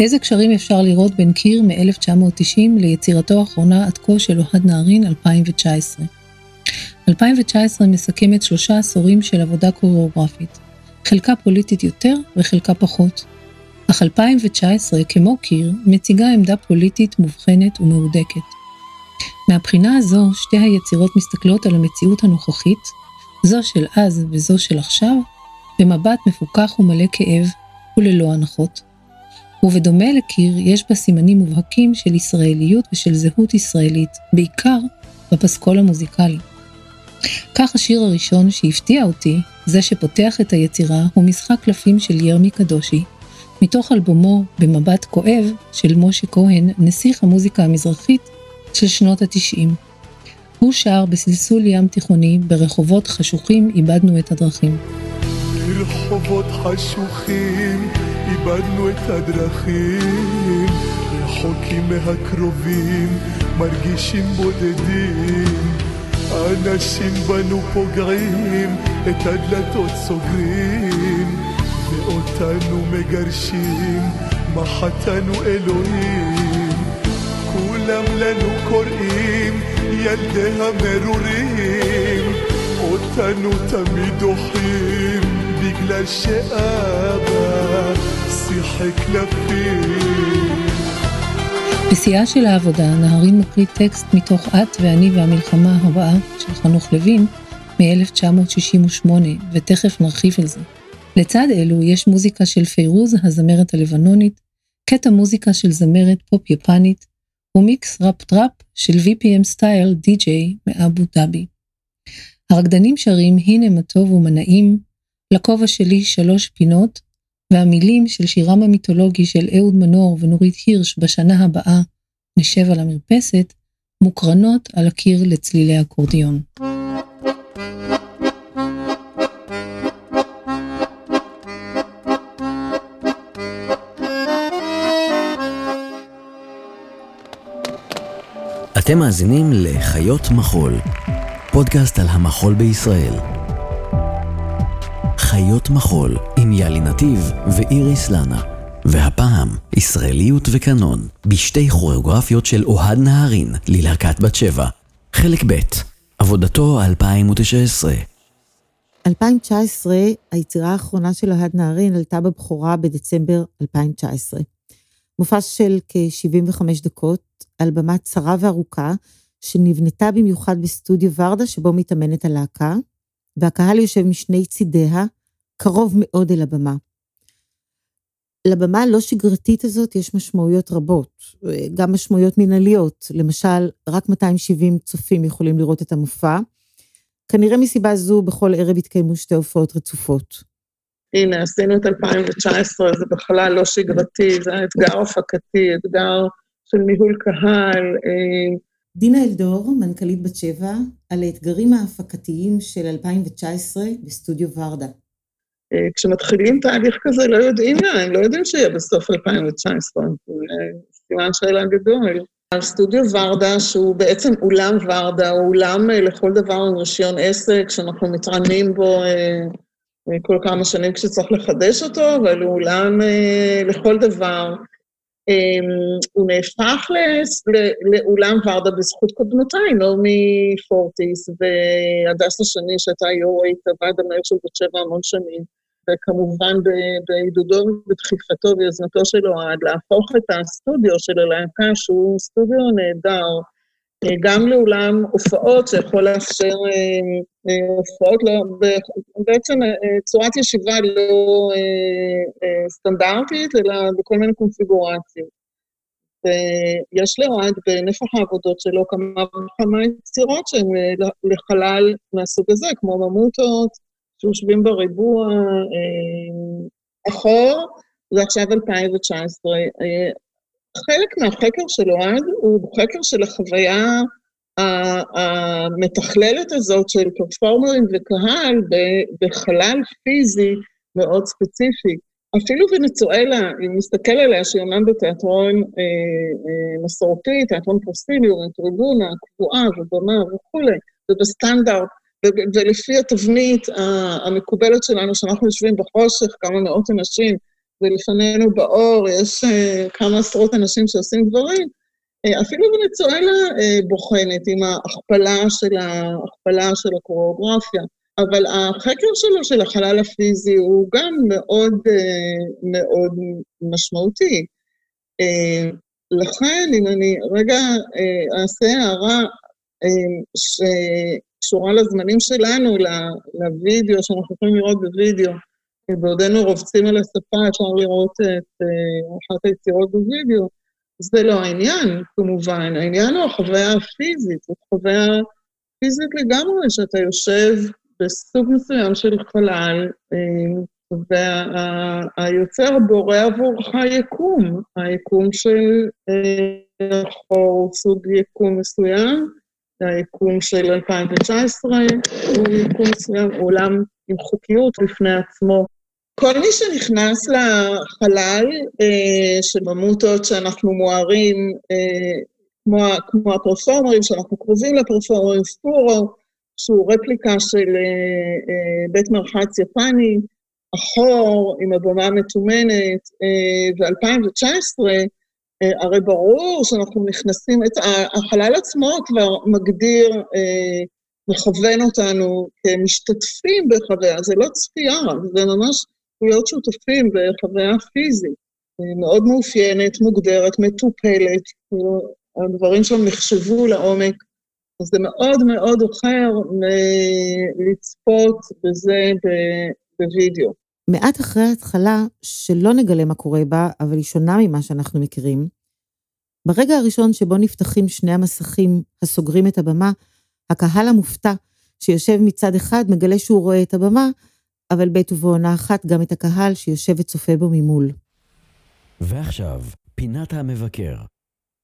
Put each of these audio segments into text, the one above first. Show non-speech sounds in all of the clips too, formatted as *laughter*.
איזה קשרים אפשר לראות בין קיר מ-1990 ליצירתו האחרונה עד כה של אוהד נהרין 2019? 2019 מסכמת שלושה עשורים של עבודה קוריאוגרפית, חלקה פוליטית יותר וחלקה פחות. אך 2019, כמו קיר, מציגה עמדה פוליטית מובחנת ומהודקת. מהבחינה הזו, שתי היצירות מסתכלות על המציאות הנוכחית, זו של אז וזו של עכשיו, במבט מפוכח ומלא כאב וללא הנחות. ובדומה לקיר, יש בה סימנים מובהקים של ישראליות ושל זהות ישראלית, בעיקר בפסקול המוזיקלי. כך השיר הראשון שהפתיע אותי, זה שפותח את היצירה, הוא משחק קלפים של ירמי קדושי, מתוך אלבומו "במבט כואב" של משה כהן, נסיך המוזיקה המזרחית של שנות התשעים. הוא שר בסלסול ים תיכוני, ברחובות חשוכים איבדנו את הדרכים. ברחובות חשוכים איבדנו את הדרכים, רחוקים מהקרובים, מרגישים בודדים. אנשים בנו פוגעים, את הדלתות סוגרים, ואותנו מגרשים, מה חטאנו אלוהים. כולם לנו קוראים, ילדי המרורים, אותנו תמיד דוחים, בגלל שאבא שיחק קלפים. בשיאה של העבודה, נהרין מקריא טקסט מתוך "את ואני והמלחמה הבאה" של חנוך לוין מ-1968, ותכף נרחיב על זה. לצד אלו יש מוזיקה של פיירוז, הזמרת הלבנונית, קטע מוזיקה של זמרת פופ יפנית, ומיקס ראפ טראפ של VPM style די-ג'יי מאבו דאבי. הרקדנים שרים "הנה מה טוב ומה נעים", לכובע שלי שלוש פינות, והמילים של שירם המיתולוגי של אהוד מנור ונורית הירש בשנה הבאה, נשב על המרפסת, מוקרנות על הקיר לצלילי אקורדיון. אתם מאזינים לחיות מחול, פודקאסט על המחול בישראל. חיות מחול עם יאלי נתיב ואיריס לנה. והפעם, ישראליות וקנון, בשתי כוריאוגרפיות של אוהד נהרין ללהקת בת שבע. חלק ב', עבודתו 2019. 2019, היצירה האחרונה של אוהד נהרין עלתה בבכורה בדצמבר 2019. מופע של כ-75 דקות, על במה צרה וארוכה, שנבנתה במיוחד בסטודיו ורדה שבו מתאמנת הלהקה, והקהל יושב משני צידיה, קרוב מאוד אל הבמה. לבמה הלא שגרתית הזאת יש משמעויות רבות, גם משמעויות מנהליות. למשל, רק 270 צופים יכולים לראות את המופע. כנראה מסיבה זו, בכל ערב יתקיימו שתי הופעות רצופות. הנה, עשינו את 2019, זה בכלל לא שגרתי, זה אתגר הפקתי, אתגר של ניהול קהל. אה, דינה אלדור, מנכ"לית בת שבע, על האתגרים ההפקתיים של 2019 בסטודיו ורדה. אה, כשמתחילים תהליך כזה, לא יודעים לאן, לא יודעים שיהיה בסוף 2019, סימן שאלה גדול. על סטודיו ורדה, שהוא בעצם אולם ורדה, הוא אולם אה, לכל דבר עם רישיון עסק, שאנחנו מתרעמים בו אה, כל כמה שנים כשצריך לחדש אותו, אבל הוא אולם לכל דבר. הוא נהפך לאולם ורדה בזכות קודמותיי, נעמי פורטיס והדסה שני, שהייתה יו"רית הוועד המנהל של בת שבע המון שנים. וכמובן בעידודו ובדחיפתו ויוזמתו של אוהד, להפוך את הסטודיו של הלהקה, שהוא סטודיו נהדר, אה, גם לאולם הופעות שיכול לאפשר אה, אה, הופעות, לא, בעצם צורת ישיבה לא סטנדרטית, אלא בכל מיני קונפיגורציות. ויש לאוהד בנפח העבודות שלו כמה וכמה יצירות שהן לחלל מהסוג הזה, כמו ממוטות, שיושבים בריבוע אה, אחור, ועכשיו 2019. אה, חלק מהחקר של אוהד הוא חקר של החוויה המתכללת הזאת של פרפורמרים וקהל בחלל פיזי מאוד ספציפי. אפילו ונצואלה, אם נסתכל עליה, שהיא אומנם בתיאטרון אה, אה, מסורתי, תיאטרון פרוסיליו, טריבונה, קבועה ובמה וכולי, ובסטנדרט ולפי התבנית המקובלת שלנו, שאנחנו יושבים בחושך, כמה מאות אנשים, ולפנינו באור יש uh, כמה עשרות אנשים שעושים דברים, uh, אפילו ונצואלה uh, בוחנת עם ההכפלה של, ההכפלה של הקוריאוגרפיה. אבל החקר שלו, של החלל הפיזי, הוא גם מאוד מאוד משמעותי. לכן, אם אני רגע אעשה הערה שקשורה לזמנים שלנו, לוידאו, שאנחנו יכולים לראות בוידאו, בעודנו רובצים על השפה, אפשר לראות את אחת היצירות בוידאו, זה לא העניין, כמובן. העניין הוא החוויה הפיזית, זאת חוויה פיזית לגמרי, שאתה יושב בסוג מסוים של חלל, והיוצר בורא עבורך יקום, היקום של חור סוג יקום מסוים, היקום של 2019 הוא יקום מסוים, עולם עם חוקיות בפני עצמו. כל מי שנכנס לחלל, שבמוטות שאנחנו מוארים, כמו, כמו הפרפורמרים, שאנחנו קרובים לפרפורמרים, ספורו, שהוא רפליקה של בית מרחץ יפני, החור עם הבמה המתומנת, ו-2019, הרי ברור שאנחנו נכנסים, את החלל עצמו כבר מגדיר, מכוון אותנו כמשתתפים בחוויה, זה לא צפייה, זה ממש להיות שותפים בחוויה פיזית, מאוד מאופיינת, מוגדרת, מטופלת, הדברים שם נחשבו לעומק, אז זה מאוד מאוד אחר מלצפות בזה בווידאו. מעט אחרי ההתחלה, שלא נגלה מה קורה בה, אבל היא שונה ממה שאנחנו מכירים, ברגע הראשון שבו נפתחים שני המסכים הסוגרים את הבמה, הקהל המופתע שיושב מצד אחד מגלה שהוא רואה את הבמה, אבל בעת ובעונה אחת גם את הקהל שיושב וצופה בו ממול. ועכשיו, פינת המבקר.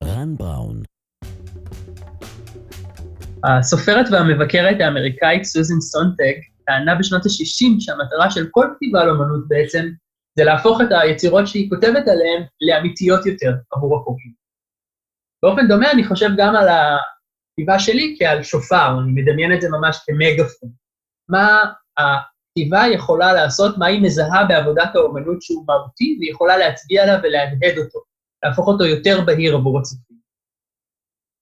רן בראון. הסופרת והמבקרת האמריקאית סוזן סונטג טענה בשנות ה-60 שהמטרה של כל כתיבה על אמנות בעצם זה להפוך את היצירות שהיא כותבת עליהן לאמיתיות יותר עבור הקוראים. באופן דומה אני חושב גם על הכתיבה שלי כעל שופר, אני מדמיין את זה ממש כמגפון. מה הכתיבה יכולה לעשות, מה היא מזהה בעבודת האומנות שהוא מהותי, והיא יכולה להצביע עליו ולהדהד אותו, להפוך אותו יותר בהיר עבור הצופים.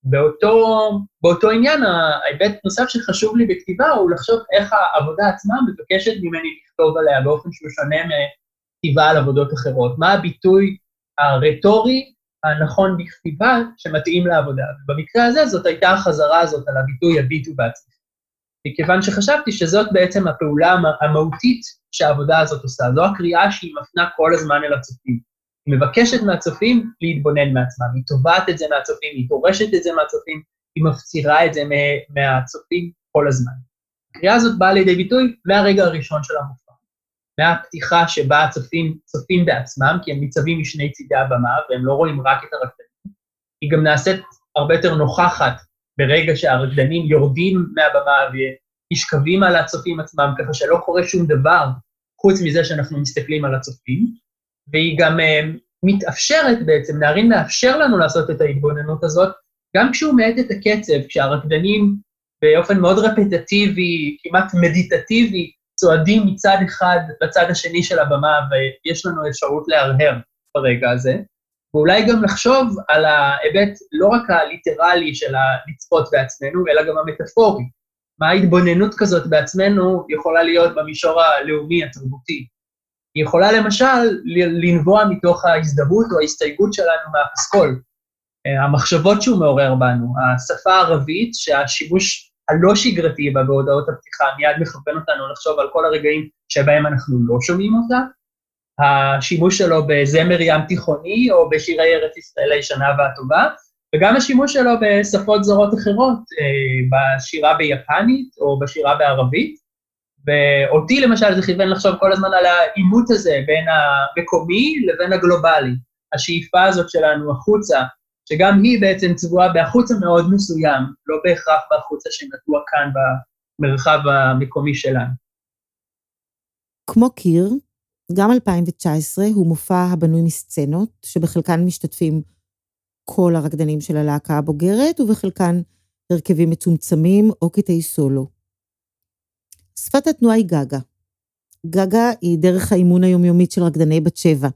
באותו, באותו עניין, ההיבט נוסף שחשוב לי בכתיבה הוא לחשוב איך העבודה עצמה מבקשת ממני לכתוב עליה באופן שהוא שונה מכתיבה על עבודות אחרות. מה הביטוי הרטורי הנכון בכתיבה שמתאים לעבודה. ובמקרה הזה זאת הייתה החזרה הזאת על הביטוי הביטו בעצמך. מכיוון שחשבתי שזאת בעצם הפעולה המהותית שהעבודה הזאת עושה. זו הקריאה שהיא מפנה כל הזמן אל הצופים. היא מבקשת מהצופים להתבונן מעצמם, היא תובעת את זה מהצופים, היא דורשת את זה מהצופים, היא מפצירה את זה מהצופים כל הזמן. הקריאה הזאת באה לידי ביטוי מהרגע הראשון של המופע. מהפתיחה שבה הצופים צופים בעצמם, כי הם ניצבים משני צידי הבמה והם לא רואים רק את הרקדנים. היא גם נעשית הרבה יותר נוכחת ברגע שהרקדנים יורדים מהבמה ונשכבים על הצופים עצמם, ככה שלא קורה שום דבר חוץ מזה שאנחנו מסתכלים על הצופים. והיא גם uh, מתאפשרת בעצם, נערין מאפשר לנו לעשות את ההתבוננות הזאת, גם כשהוא מאט את הקצב, כשהרקדנים באופן מאוד רפטטיבי, כמעט מדיטטיבי, צועדים מצד אחד לצד השני של הבמה, ויש לנו אפשרות להרהר ברגע הזה. ואולי גם לחשוב על ההיבט לא רק הליטרלי של הלצפות בעצמנו, אלא גם המטאפורי. מה ההתבוננות כזאת בעצמנו יכולה להיות במישור הלאומי, התרבותי. היא יכולה למשל לנבוע מתוך ההזדהות או ההסתייגות שלנו מהפסקול. המחשבות שהוא מעורר בנו, השפה הערבית, שהשימוש הלא שגרתי בה בהודעות הפתיחה מיד מכוון אותנו לחשוב על כל הרגעים שבהם אנחנו לא שומעים אותה, השימוש שלו בזמר ים תיכוני או בשירי ארץ ישראל הישנה והטובה, וגם השימוש שלו בשפות זרות אחרות, בשירה ביפנית או בשירה בערבית. ואותי למשל זה כיוון לחשוב כל הזמן על העימות הזה בין המקומי לבין הגלובלי. השאיפה הזאת שלנו החוצה, שגם היא בעצם צבועה בהחוצה מאוד מסוים, לא בהכרח בהחוצה שנטוע כאן במרחב המקומי שלנו. כמו קיר, גם 2019 הוא מופע הבנוי מסצנות, שבחלקן משתתפים כל הרקדנים של הלהקה הבוגרת, ובחלקן הרכבים מצומצמים או קטעי סולו. שפת התנועה היא גגה. גגה היא דרך האימון היומיומית של רקדני בת שבע,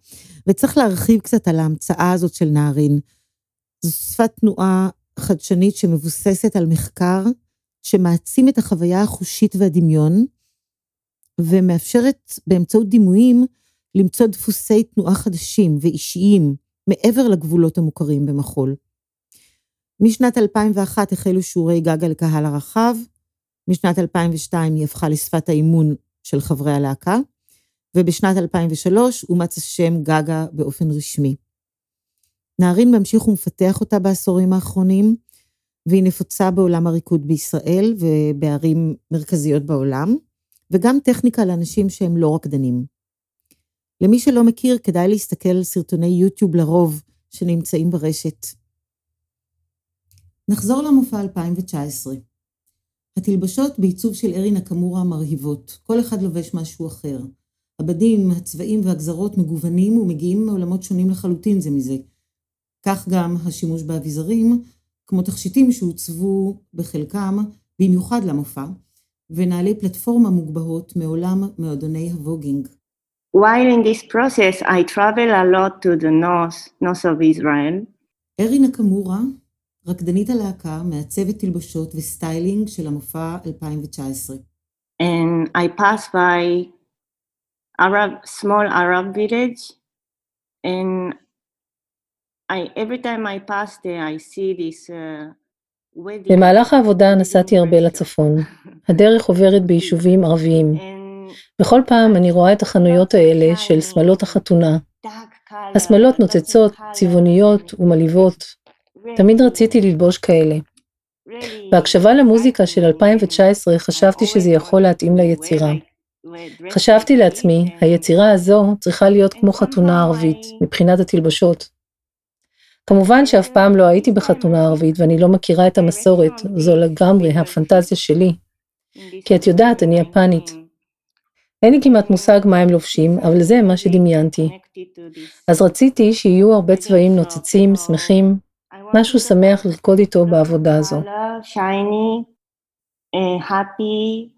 וצריך להרחיב קצת על ההמצאה הזאת של נערין. זו שפת תנועה חדשנית שמבוססת על מחקר שמעצים את החוויה החושית והדמיון, ומאפשרת באמצעות דימויים למצוא דפוסי תנועה חדשים ואישיים מעבר לגבולות המוכרים במחול. משנת 2001 החלו שיעורי גגה לקהל הרחב, משנת 2002 היא הפכה לשפת האימון של חברי הלהקה, ובשנת 2003 אומץ השם גגה באופן רשמי. נערין ממשיך ומפתח אותה בעשורים האחרונים, והיא נפוצה בעולם הריקוד בישראל ובערים מרכזיות בעולם, וגם טכניקה לאנשים שהם לא רקדנים. למי שלא מכיר, כדאי להסתכל על סרטוני יוטיוב לרוב שנמצאים ברשת. נחזור למופע 2019. התלבשות בעיצוב של ארי נקמורה מרהיבות, כל אחד לובש משהו אחר. הבדים, הצבעים והגזרות מגוונים ומגיעים מעולמות שונים לחלוטין זה מזה. כך גם השימוש באביזרים, כמו תכשיטים שהוצבו בחלקם במיוחד למופע, ונעלי פלטפורמה מוגבהות מעולם מועדוני הווגינג. While in this process I travel a lot to the north, north of Israel. ארי נקמורה, רקדנית הלהקה, מעצבת תלבושות וסטיילינג של המופע 2019. And I pass by Arab, small Arab village, and I, every time I pass there I see this uh. במהלך העבודה נסעתי הרבה לצפון. הדרך עוברת ביישובים ערביים. בכל פעם אני רואה את החנויות האלה של שמלות החתונה. השמלות נוצצות, צבעוניות ומלהיבות. תמיד רציתי ללבוש כאלה. בהקשבה למוזיקה של like 2019 חשבתי שזה יכול להתאים ליצירה. חשבתי לעצמי, היצירה הזו צריכה להיות כמו חתונה ערבית, מבחינת התלבשות. כמובן שאף פעם לא הייתי בחתונה ערבית ואני לא מכירה את המסורת, זו לגמרי הפנטזיה שלי. כי את יודעת, אני יפנית. אין לי כמעט מושג מה הם לובשים, אבל זה מה שדמיינתי. אז רציתי שיהיו הרבה צבעים נוצצים, שמחים, משהו שמח לרקוד איתו בעבודה הזו. shiny, happy,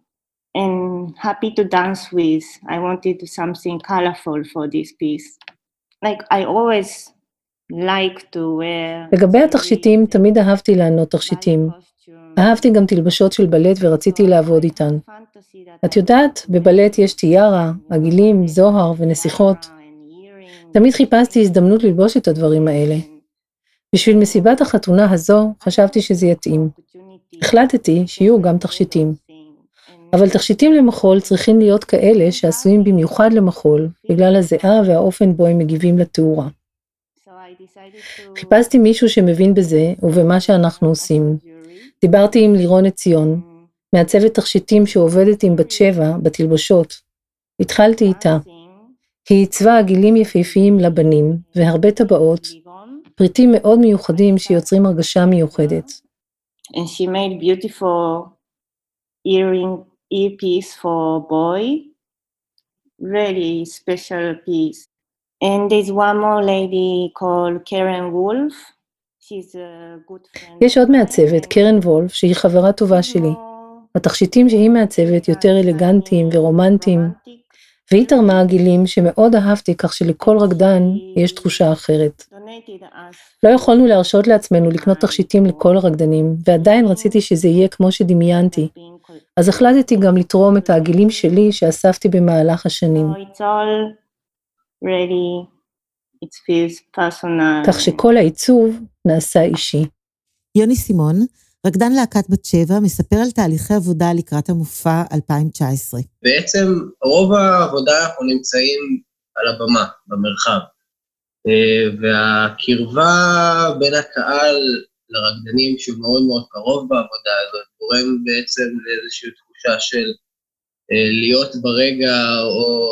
and happy to dance with. I wanted something colorful for this piece. Like I always like to wear. לגבי התכשיטים, תמיד אהבתי לענות תכשיטים. אהבתי גם תלבשות של בלט ורציתי לעבוד איתן. את יודעת, בבלט יש טיארה, עגילים, זוהר ונסיכות. תמיד חיפשתי הזדמנות ללבוש את הדברים האלה. בשביל מסיבת החתונה הזו, חשבתי שזה יתאים. החלטתי שיהיו גם תכשיטים. אבל תכשיטים למחול צריכים להיות כאלה שעשויים במיוחד למחול, בגלל הזיעה והאופן בו הם מגיבים לתאורה. חיפשתי מישהו שמבין בזה ובמה שאנחנו עושים. דיברתי עם לירון עציון, מעצבת תכשיטים שעובדת עם בת שבע בתלבושות. התחלתי איתה. היא עיצבה עגילים יפהפיים לבנים, והרבה טבעות, פריטים מאוד מיוחדים שיוצרים הרגשה מיוחדת. And she made beautiful earring earpiece for boy. Really special piece. And there's one more lady called Karen Wolf. She's a good friend. יש עוד מעצבת, קרן וולף, שהיא חברה טובה שלי. התכשיטים שהיא מעצבת יותר אלגנטיים ורומנטיים, והיא תרמה עגילים שמאוד אהבתי כך שלכל רקדן יש תחושה אחרת. לא יכולנו להרשות לעצמנו לקנות תכשיטים לכל הרקדנים, ועדיין רציתי שזה יהיה כמו שדמיינתי. אז החלטתי גם לתרום את העגילים שלי שאספתי במהלך השנים, So it's all really, it feels personal. כך שכל העיצוב נעשה אישי. יוני סימון, רקדן להקת בת שבע, מספר על תהליכי עבודה לקראת המופע 2019. בעצם רוב העבודה אנחנו נמצאים על הבמה, במרחב. אה, והקרבה בין הקהל לרקדנים, שהוא מאוד מאוד קרוב בעבודה הזאת, גורם בעצם לאיזושהי תחושה של אה, להיות ברגע, או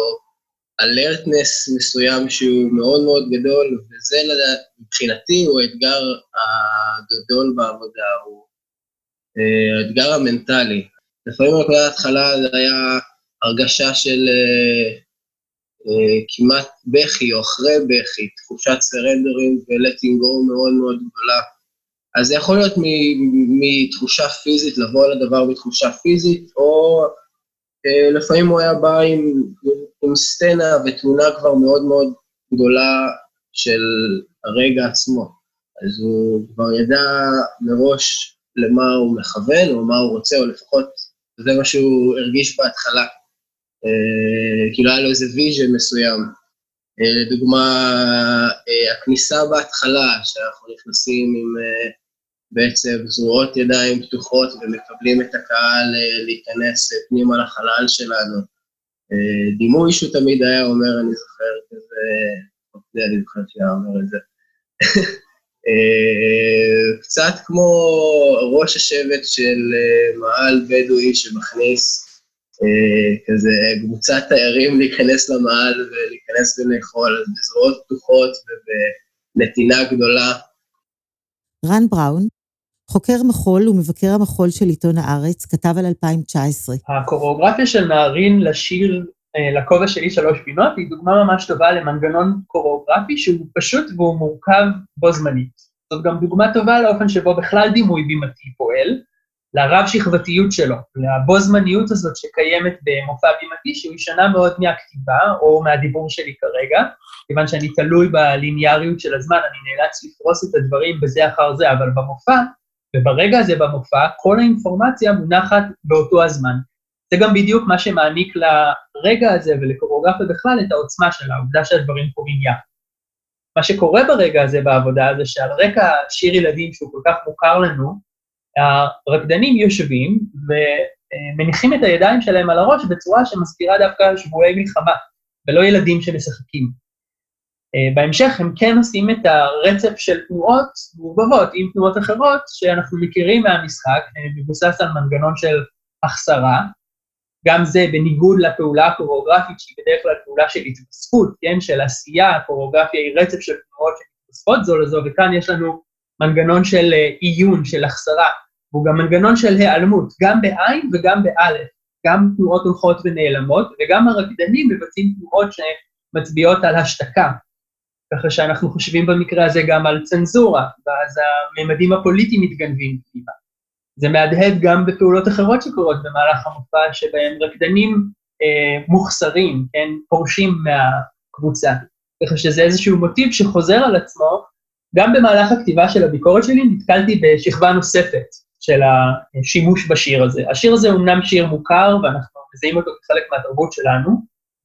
אלרטנס מסוים שהוא מאוד מאוד גדול, וזה לדעת, מבחינתי הוא האתגר הגדול בעבודה, הוא אה, האתגר המנטלי. לפעמים בנקודת ההתחלה זה היה הרגשה של כמעט בכי או אחרי בכי, תחושת סרנדרים ו-letting go מאוד מאוד גדולה. אז זה יכול להיות מתחושה פיזית, לבוא לדבר בתחושה פיזית, או לפעמים הוא היה בא עם, עם סצנה ותמונה כבר מאוד מאוד גדולה של הרגע עצמו. אז הוא כבר ידע מראש למה הוא מכוון, או מה הוא רוצה, או לפחות זה מה שהוא הרגיש בהתחלה. אה, כאילו היה לו איזה vision מסוים. אה, לדוגמה, אה, הכניסה בהתחלה, שאנחנו נכנסים עם בעצם זרועות ידיים פתוחות ומקבלים את הקהל להיכנס פנימה לחלל שלנו. דימוי שהוא תמיד היה אומר, אני זוכר כזה, אוקיי, אני זוכר שהיה אומר את זה. *laughs* קצת כמו ראש השבט של מעל בדואי שמכניס כזה קבוצת תיירים להיכנס למעל ולהיכנס ולאכול, אז בזרועות פתוחות ובנתינה גדולה. רן בראון, חוקר מחול ומבקר המחול של עיתון הארץ, כתב על 2019. הקוריאוגרפיה של נערין לשיר לכובע שלי שלוש פינות היא דוגמה ממש טובה למנגנון קוריאוגרפי שהוא פשוט והוא מורכב בו זמנית. זאת גם דוגמה טובה לאופן שבו בכלל דימוי בימתי פועל, לרב שכבתיות שלו, לבו זמניות הזאת שקיימת במופע בימתי שהוא שונה מאוד מהכתיבה או מהדיבור שלי כרגע, כיוון שאני תלוי בליניאריות של הזמן, אני נאלץ לפרוס את הדברים בזה אחר זה, אבל במופע, וברגע הזה במופע, כל האינפורמציה מונחת באותו הזמן. זה גם בדיוק מה שמעניק לרגע הזה ולקוריאוגרפיה בכלל את העוצמה של העובדה שהדברים קורים יחד. מה שקורה ברגע הזה בעבודה זה שעל רקע שיר ילדים שהוא כל כך מוכר לנו, הרקדנים יושבים ומניחים את הידיים שלהם על הראש בצורה שמזכירה דווקא שבועי מלחמה, ולא ילדים שמשחקים. בהמשך הם כן עושים את הרצף של תנועות מעורבבות עם תנועות אחרות שאנחנו מכירים מהמשחק, מבוסס על מנגנון של החסרה, גם זה בניגוד לפעולה הקוריאוגרפית, שהיא בדרך כלל פעולה של התווספות, כן, של עשייה, הקוריאוגרפיה היא רצף של תנועות שמתווספות זו לזו, וכאן יש לנו מנגנון של עיון, של החסרה, והוא גם מנגנון של היעלמות, גם בעין וגם באלף, גם תנועות הולכות ונעלמות, וגם הרקדנים מבצעים תנועות שמצביעות על השתקה. ככה שאנחנו חושבים במקרה הזה גם על צנזורה, ואז הממדים הפוליטיים מתגנבים פנימה. זה מהדהד גם בפעולות אחרות שקורות במהלך המופע, שבהם רקדנים אה, מוחסרים, כן, פורשים מהקבוצה. ככה שזה איזשהו מוטיב שחוזר על עצמו, גם במהלך הכתיבה של הביקורת שלי נתקלתי בשכבה נוספת של השימוש בשיר הזה. השיר הזה הוא אמנם שיר מוכר, ואנחנו מזהים אותו כחלק מהתרבות שלנו,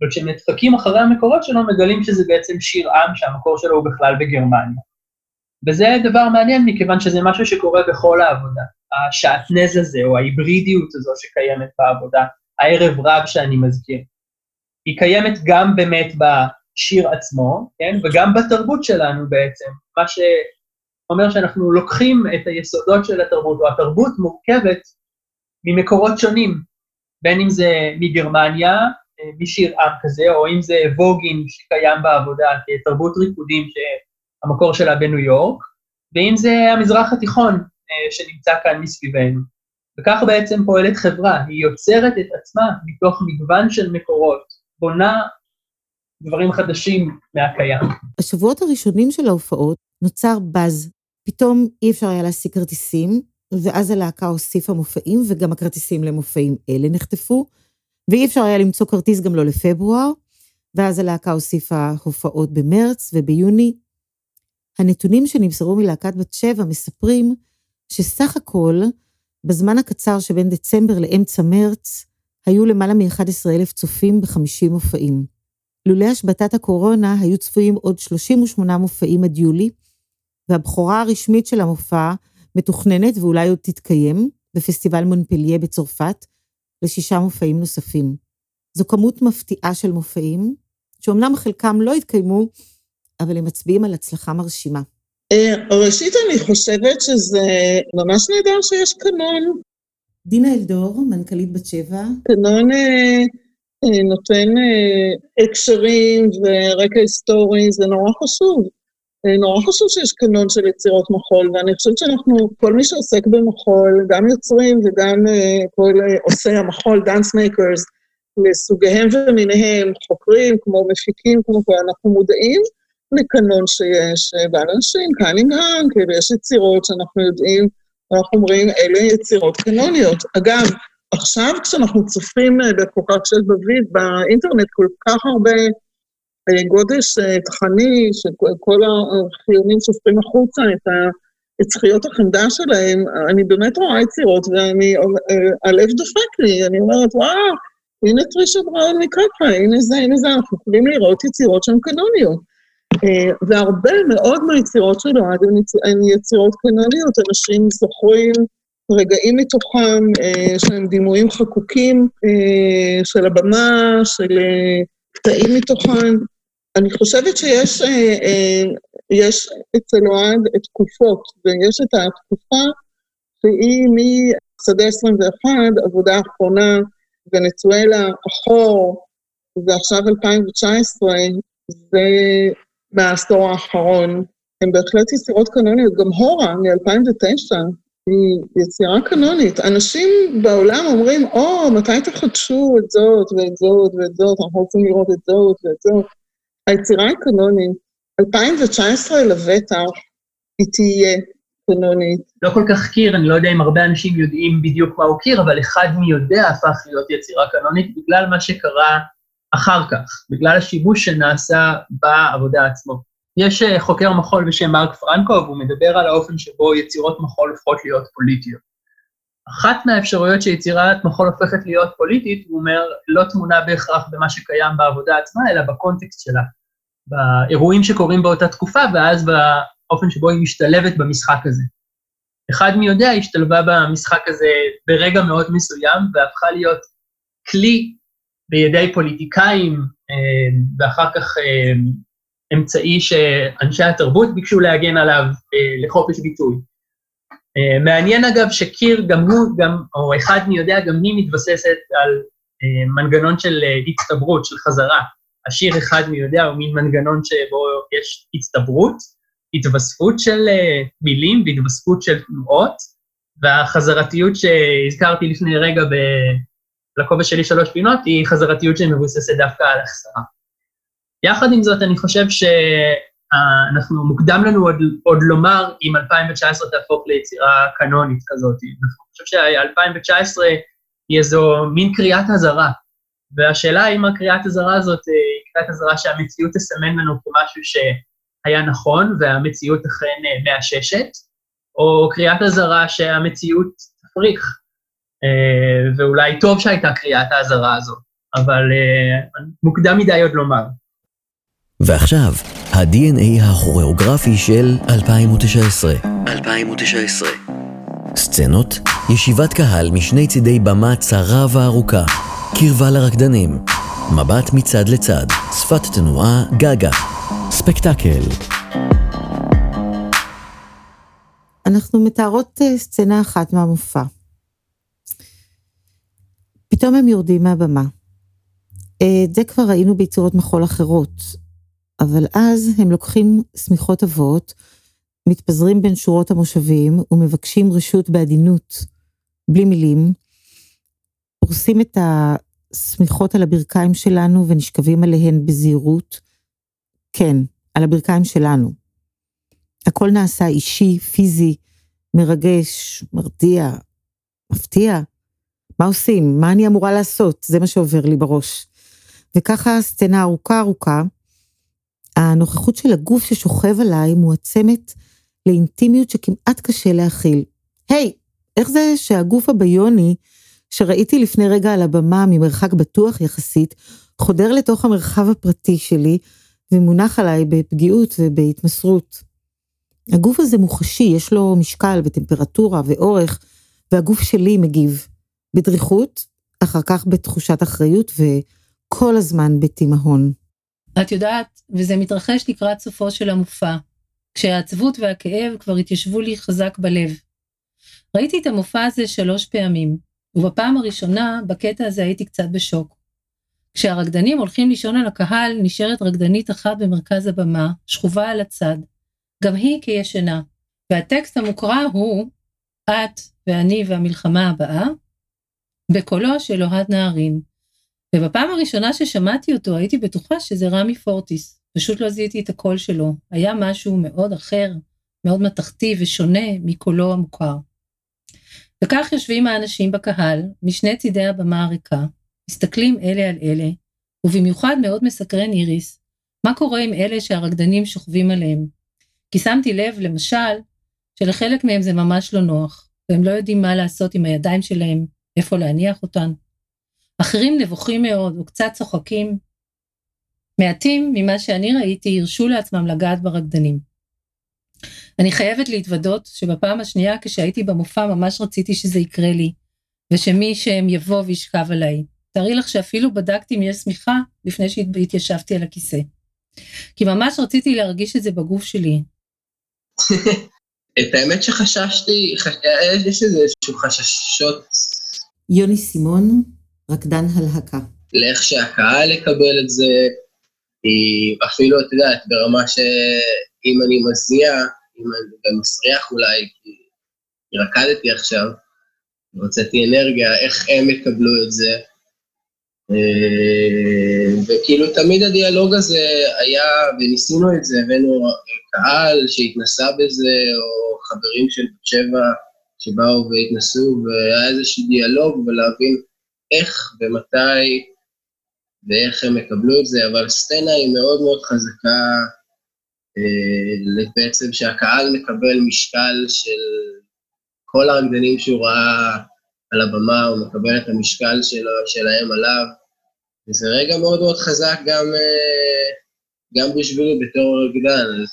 אבל כשנדחקים אחרי המקורות שלו, מגלים שזה בעצם שיר עם שהמקור שלו הוא בכלל בגרמניה. וזה דבר מעניין, מכיוון שזה משהו שקורה בכל העבודה. השעטנז הזה, או ההיברידיות הזו שקיימת בעבודה, הערב רב שאני מזכיר. היא קיימת גם באמת בשיר עצמו, כן? וגם בתרבות שלנו בעצם, מה שאומר שאנחנו לוקחים את היסודות של התרבות, או התרבות מורכבת ממקורות שונים, בין אם זה מגרמניה, משיר עם כזה, או אם זה ווגין שקיים בעבודה כתרבות ריקודים שהמקור שלה בניו יורק, ואם זה המזרח התיכון שנמצא כאן מסביבנו. וכך בעצם פועלת חברה, היא יוצרת את עצמה מתוך מגוון של מקורות, בונה דברים חדשים מהקיים. בשבועות הראשונים של ההופעות נוצר באז. פתאום אי אפשר היה להשיג כרטיסים, ואז הלהקה הוסיפה מופעים, וגם הכרטיסים למופעים אלה נחטפו, ואי אפשר היה למצוא כרטיס גם לא לפברואר, ואז הלהקה הוסיפה הופעות במרץ וביוני. הנתונים שנמסרו מלהקת בת שבע מספרים שסך הכל, בזמן הקצר שבין דצמבר לאמצע מרץ, היו למעלה מ-11,000 צופים ב-50 מופעים. לולא השבתת הקורונה היו צפויים עוד 38 מופעים עד יולי, והבכורה הרשמית של המופע מתוכננת ואולי עוד תתקיים בפסטיבל מונפליה בצרפת, לשישה מופעים נוספים. זו כמות מפתיעה של מופעים, שאומנם חלקם לא התקיימו, אבל הם מצביעים על הצלחה מרשימה. ראשית, אני חושבת שזה ממש נהדר שיש קנון. דינה אלדור, מנכ"לית בת שבע. קנון נותן הקשרים ורקע היסטורי, זה נורא חשוב. נורא חשוב שיש קנון של יצירות מחול, ואני חושבת שאנחנו, כל מי שעוסק במחול, גם יוצרים וגם כל עושי המחול, דאנס מייקרס, לסוגיהם ומיניהם, חוקרים, כמו מפיקים, כמו כל, אנחנו מודעים לקנון שיש באנשים, קנינגהאם, כאילו יש יצירות שאנחנו יודעים, אנחנו אומרים, אלה יצירות קנוניות. אגב, עכשיו כשאנחנו צופים בכוכב של דוד באינטרנט כל כך הרבה גודש תכני, שכל החיונים שופכים החוצה את זכיות החמדה שלהם, אני באמת רואה יצירות ואני, הלב דופק לי, אני אומרת, וואו, הנה טרישה בראון מקקה, הנה זה, הנה זה, אנחנו יכולים לראות יצירות שהן קנוניות. והרבה מאוד מהיצירות שלו הן יצירות קנוניות, אנשים זוכרים רגעים מתוכם שהם דימויים חקוקים של הבמה, של קטעים מתוכם. אני חושבת שיש יש אצל אוהד תקופות, ויש את התקופה שהיא משדה 21, עבודה אחרונה, ונצואלה, אחור, ועכשיו 2019, זה מהעשור האחרון. הן בהחלט יצירות קנוניות, גם הורה מ-2009 היא יצירה קנונית. אנשים בעולם אומרים, או, מתי תחדשו את זאת ואת זאת ואת זאת, אנחנו רוצים לראות את זאת ואת זאת. היצירה היא קנונית. 2019 לבטח היא תהיה קנונית. לא כל כך קיר, אני לא יודע אם הרבה אנשים יודעים בדיוק מה הוא קיר, אבל אחד מי יודע הפך להיות יצירה קנונית בגלל מה שקרה אחר כך, בגלל השיבוש שנעשה בעבודה עצמו. יש אה, חוקר מחול בשם מרק פרנקו, והוא מדבר על האופן שבו יצירות מחול הופכות להיות פוליטיות. אחת מהאפשרויות שיצירת מחול הופכת להיות פוליטית, הוא אומר, לא תמונה בהכרח במה שקיים בעבודה עצמה, אלא בקונטקסט שלה. באירועים שקורים באותה תקופה, ואז באופן שבו היא משתלבת במשחק הזה. אחד מי יודע השתלבה במשחק הזה ברגע מאוד מסוים, והפכה להיות כלי בידי פוליטיקאים, אה, ואחר כך אה, אמצעי שאנשי התרבות ביקשו להגן עליו אה, לחופש ביטוי. מעניין אגב שקיר גם הוא, גם, או אחד מי יודע, גם היא מתבססת על מנגנון של הצטברות, של חזרה. השיר אחד מי יודע הוא מין מנגנון שבו יש הצטברות, התווספות של מילים והתווספות של תנועות, והחזרתיות שהזכרתי לפני רגע לכובע שלי שלוש פינות, היא חזרתיות שמבוססת דווקא על החסרה. יחד עם זאת, אני חושב שאנחנו, מוקדם לנו עוד, עוד לומר אם 2019 תהפוך ליצירה קנונית כזאת. אני חושב ש-2019 היא איזו מין קריאת אזהרה והשאלה האם הקריאת אזהרה הזאת היא אה, קריאת אזהרה שהמציאות תסמן לנו כמשהו שהיה נכון והמציאות אכן אה, מאששת, או קריאת אזהרה שהמציאות תפריך, אה, ואולי טוב שהייתה קריאת האזהרה הזאת, אבל מוקדם מדי עוד לומר. ועכשיו, ה-DNA הכוריאוגרפי של 2019. 2019. סצנות, ישיבת קהל משני צידי במה צרה וארוכה. קרבה לרקדנים, מבט מצד לצד, שפת תנועה גגה, ספקטקל. אנחנו מתארות אה, סצנה אחת מהמופע. פתאום הם יורדים מהבמה. אה, את זה כבר ראינו ביצירות מחול אחרות, אבל אז הם לוקחים שמיכות אבות, מתפזרים בין שורות המושבים ומבקשים רשות בעדינות, בלי מילים, פורסים את השמיכות על הברכיים שלנו ונשכבים עליהן בזהירות. כן, על הברכיים שלנו. הכל נעשה אישי, פיזי, מרגש, מרתיע, מפתיע. מה עושים? מה אני אמורה לעשות? זה מה שעובר לי בראש. וככה סצנה ארוכה ארוכה, הנוכחות של הגוף ששוכב עליי מועצמת לאינטימיות שכמעט קשה להכיל. היי, hey, איך זה שהגוף הביוני שראיתי לפני רגע על הבמה ממרחק בטוח יחסית, חודר לתוך המרחב הפרטי שלי ומונח עליי בפגיעות ובהתמסרות. הגוף הזה מוחשי, יש לו משקל וטמפרטורה ואורך, והגוף שלי מגיב. בדריכות, אחר כך בתחושת אחריות וכל הזמן בתימהון. את יודעת, וזה מתרחש לקראת סופו של המופע, כשהעצבות והכאב כבר התיישבו לי חזק בלב. ראיתי את המופע הזה שלוש פעמים, ובפעם הראשונה, בקטע הזה הייתי קצת בשוק. כשהרקדנים הולכים לישון על הקהל, נשארת רקדנית אחת במרכז הבמה, שכובה על הצד. גם היא כישנה. והטקסט המוקרא הוא את ואני והמלחמה הבאה, בקולו של אוהד נהרין. ובפעם הראשונה ששמעתי אותו הייתי בטוחה שזה רמי פורטיס. פשוט לא זיהיתי את הקול שלו. היה משהו מאוד אחר, מאוד מתכתי ושונה מקולו המוכר. וכך יושבים האנשים בקהל, משני צידי הבמה הריקה, מסתכלים אלה על אלה, ובמיוחד מאוד מסקרן איריס, מה קורה עם אלה שהרקדנים שוכבים עליהם? כי שמתי לב, למשל, שלחלק מהם זה ממש לא נוח, והם לא יודעים מה לעשות עם הידיים שלהם, איפה להניח אותן. אחרים נבוכים מאוד, או קצת צוחקים. מעטים ממה שאני ראיתי הרשו לעצמם לגעת ברקדנים. אני חייבת להתוודות שבפעם השנייה כשהייתי במופע ממש רציתי שזה יקרה לי, ושמי שהם יבוא וישכב עליי. תארי לך שאפילו בדקתי אם יש שמיכה לפני שהתיישבתי על הכיסא. כי ממש רציתי להרגיש את זה בגוף שלי. *laughs* את האמת שחששתי, יש איזה איזשהו חששות. יוני סימון, רקדן הלהקה. לאיך שהקהל יקבל את זה, אפילו, את יודעת, ברמה שאם אני מזיע, אם אני גם מסריח אולי, כי רקדתי עכשיו, והוצאתי אנרגיה, איך הם יקבלו את זה. אה, וכאילו תמיד הדיאלוג הזה היה, וניסינו את זה, הבאנו קהל שהתנסה בזה, או חברים של בת שבע שבאו והתנסו, והיה איזשהו דיאלוג ולהבין איך ומתי ואיך הם יקבלו את זה, אבל סצנה היא מאוד מאוד חזקה, אה, בעצם שהקהל מקבל משקל של כל הרקדנים שהוא ראה על הבמה, הוא מקבל את המשקל שלו, שלהם עליו, וזה רגע מאוד מאוד חזק גם, אה, גם בשבילי בתור רקדן,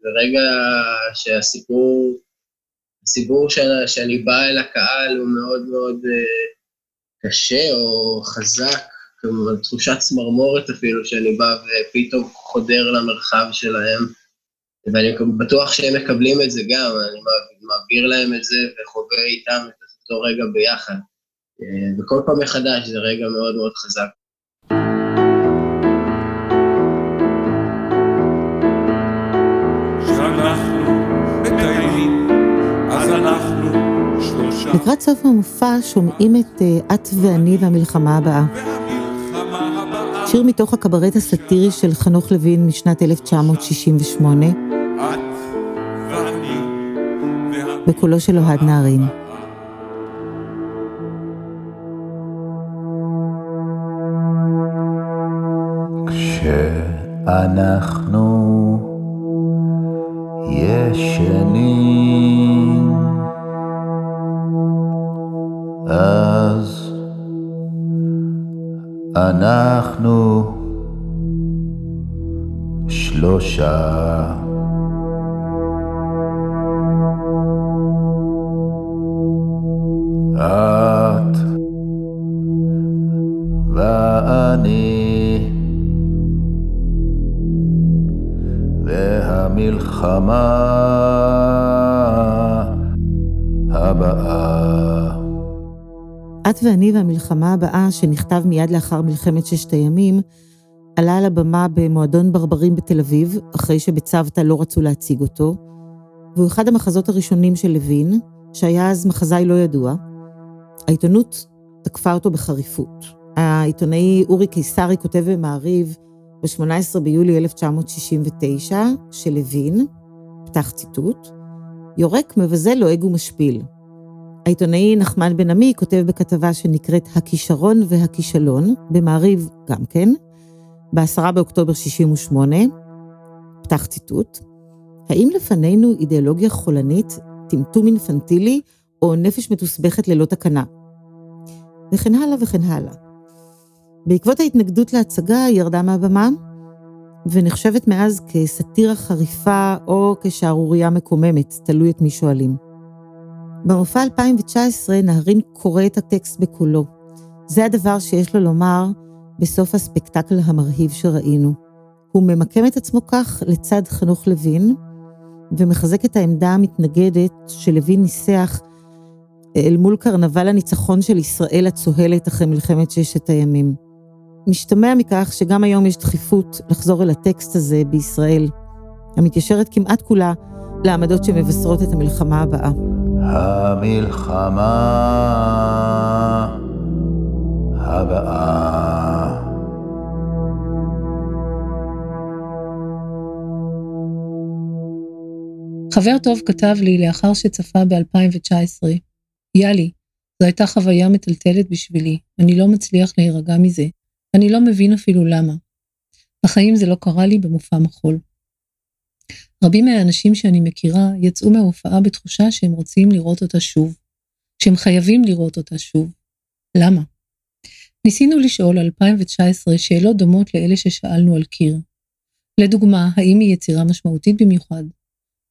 זה רגע שהסיפור, הסיפור שאני, שאני בא אל הקהל הוא מאוד מאוד אה, קשה או חזק, כלומר תחושת צמרמורת אפילו, שאני בא ופתאום חודר למרחב שלהם, ואני בטוח שהם מקבלים את זה גם, אני מעביר להם את זה וחווה איתם את אותו רגע ביחד. אה, וכל פעם מחדש זה רגע מאוד מאוד חזק. לקראת סוף המופע שומעים את אה, את ואני והמלחמה הבאה. שיר מתוך הקברט הסאטירי של חנוך לוין משנת 1968, בקולו של אוהד נהרין. כשאנחנו ישנים, אז אנחנו שלושה. את ואני והמלחמה את ואני והמלחמה הבאה, שנכתב מיד לאחר מלחמת ששת הימים, עלה על הבמה במועדון ברברים בתל אביב, אחרי שבצוותא לא רצו להציג אותו, והוא אחד המחזות הראשונים של לוין, שהיה אז מחזאי לא ידוע. העיתונות תקפה אותו בחריפות. העיתונאי אורי קיסרי כותב במעריב ב-18 ביולי 1969, שלוין, פתח ציטוט, יורק, מבזה, לועג ומשפיל. העיתונאי נחמן בן עמי כותב בכתבה שנקראת הכישרון והכישלון, במעריב גם כן, ב-10 באוקטובר 68, פתח ציטוט, האם לפנינו אידיאולוגיה חולנית, טמטום אינפנטילי, או נפש מתוסבכת ללא תקנה? וכן הלאה וכן הלאה. בעקבות ההתנגדות להצגה היא ירדה מהבמה, ונחשבת מאז כסאטירה חריפה או כשערורייה מקוממת, תלוי את מי שואלים. במופע 2019 נהרין קורא את הטקסט בקולו. זה הדבר שיש לו לומר בסוף הספקטקל המרהיב שראינו. הוא ממקם את עצמו כך לצד חנוך לוין, ומחזק את העמדה המתנגדת שלוין ניסח אל מול קרנבל הניצחון של ישראל הצוהלת אחרי מלחמת ששת הימים. משתמע מכך שגם היום יש דחיפות לחזור אל הטקסט הזה בישראל, המתיישרת כמעט כולה לעמדות שמבשרות את המלחמה הבאה. המלחמה הבאה. חבר טוב כתב לי לאחר שצפה ב-2019, יאלי, זו הייתה חוויה מטלטלת בשבילי, אני לא מצליח להירגע מזה. אני לא מבין אפילו למה. בחיים זה לא קרה לי במופע מחול. רבים מהאנשים שאני מכירה יצאו מההופעה בתחושה שהם רוצים לראות אותה שוב, שהם חייבים לראות אותה שוב. למה? ניסינו לשאול על 2019 שאלות דומות לאלה ששאלנו על קיר. לדוגמה, האם היא יצירה משמעותית במיוחד?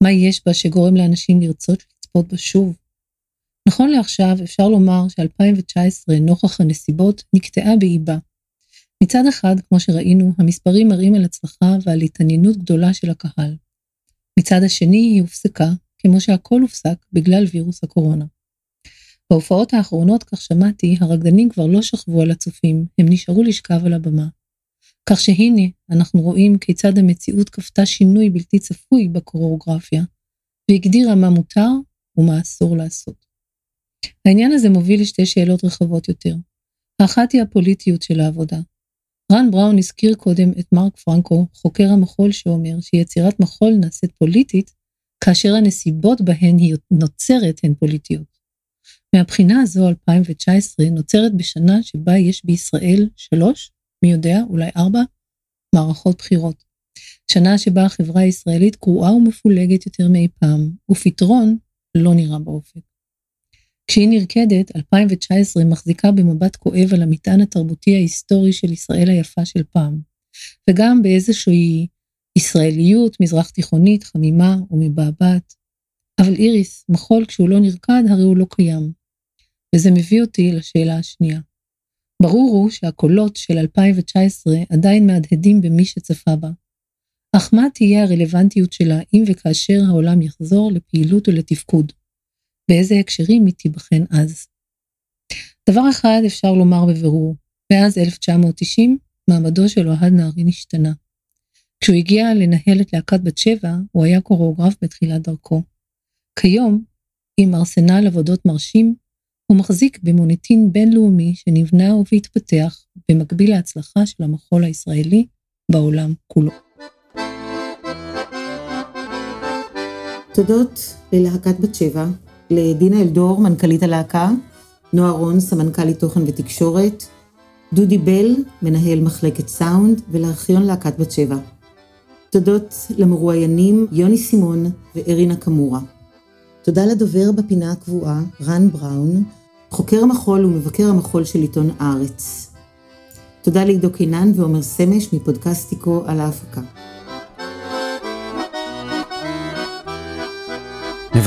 מה יש בה שגורם לאנשים לרצות לצפות בה שוב? נכון לעכשיו אפשר לומר ש-2019, נוכח הנסיבות, נקטעה באיבה. מצד אחד, כמו שראינו, המספרים מראים על הצלחה ועל התעניינות גדולה של הקהל. מצד השני, היא הופסקה, כמו שהכל הופסק בגלל וירוס הקורונה. בהופעות האחרונות, כך שמעתי, הרקדנים כבר לא שכבו על הצופים, הם נשארו לשכב על הבמה. כך שהנה, אנחנו רואים כיצד המציאות כפתה שינוי בלתי צפוי בקוריאוגרפיה, והגדירה מה מותר ומה אסור לעשות. העניין הזה מוביל לשתי שאלות רחבות יותר. האחת היא הפוליטיות של העבודה. רן בראון הזכיר קודם את מרק פרנקו, חוקר המחול שאומר שיצירת מחול נעשית פוליטית, כאשר הנסיבות בהן היא נוצרת הן פוליטיות. מהבחינה הזו 2019 נוצרת בשנה שבה יש בישראל שלוש, מי יודע, אולי ארבע, מערכות בחירות. שנה שבה החברה הישראלית קרועה ומפולגת יותר מאי פעם, ופתרון לא נראה באופק. כשהיא נרקדת, 2019 מחזיקה במבט כואב על המטען התרבותי ההיסטורי של ישראל היפה של פעם, וגם באיזושהי ישראליות מזרח תיכונית חמימה ומבעבעת. אבל איריס, מחול כשהוא לא נרקד הרי הוא לא קיים. וזה מביא אותי לשאלה השנייה. ברור הוא שהקולות של 2019 עדיין מהדהדים במי שצפה בה. אך מה תהיה הרלוונטיות שלה אם וכאשר העולם יחזור לפעילות ולתפקוד? באיזה הקשרים היא תיבחן אז. דבר אחד אפשר לומר בבירור, מאז 1990 מעמדו של אוהד נהרי נשתנה. כשהוא הגיע לנהל את להקת בת שבע, הוא היה קוריאוגרף בתחילת דרכו. כיום, עם ארסנל עבודות מרשים, הוא מחזיק במוניטין בינלאומי שנבנה והתפתח במקביל להצלחה של המחול הישראלי בעולם כולו. תודות ללהקת בת שבע, לדינה אלדור, מנכ"לית הלהקה, נועה רון, סמנכ"לית תוכן ותקשורת, דודי בל, מנהל מחלקת סאונד, ולארכיון להקת בת שבע. תודות למרואיינים יוני סימון וארינה קמורה. תודה לדובר בפינה הקבועה, רן בראון, חוקר המחול ומבקר המחול של עיתון הארץ. תודה לעידו קינן ועומר סמש מפודקסטיקו על ההפקה.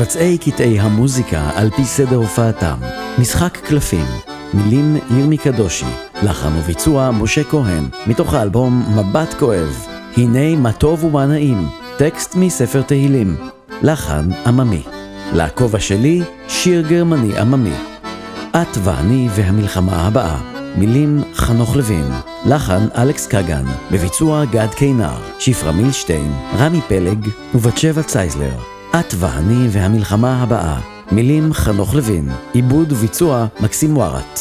מבצעי קטעי המוזיקה על פי סדר הופעתם. משחק קלפים מילים ירמי קדושי לחן וביצוע משה כהן מתוך האלבום מבט כואב הנה מה טוב ומה נעים טקסט מספר תהילים לחן עממי. לכובע שלי שיר גרמני עממי. את ואני והמלחמה הבאה מילים חנוך לוין, לחן אלכס קגן, בביצוע גד קינר, שפרה מילשטיין, רמי פלג ובת שבע צייזלר. את ואני והמלחמה הבאה. מילים חנוך לוין, עיבוד וביצוע מקסים ווארט.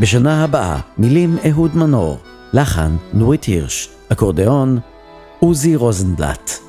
בשנה הבאה, מילים אהוד מנור, לחן נורית הירש, אקורדיאון עוזי רוזנבלט.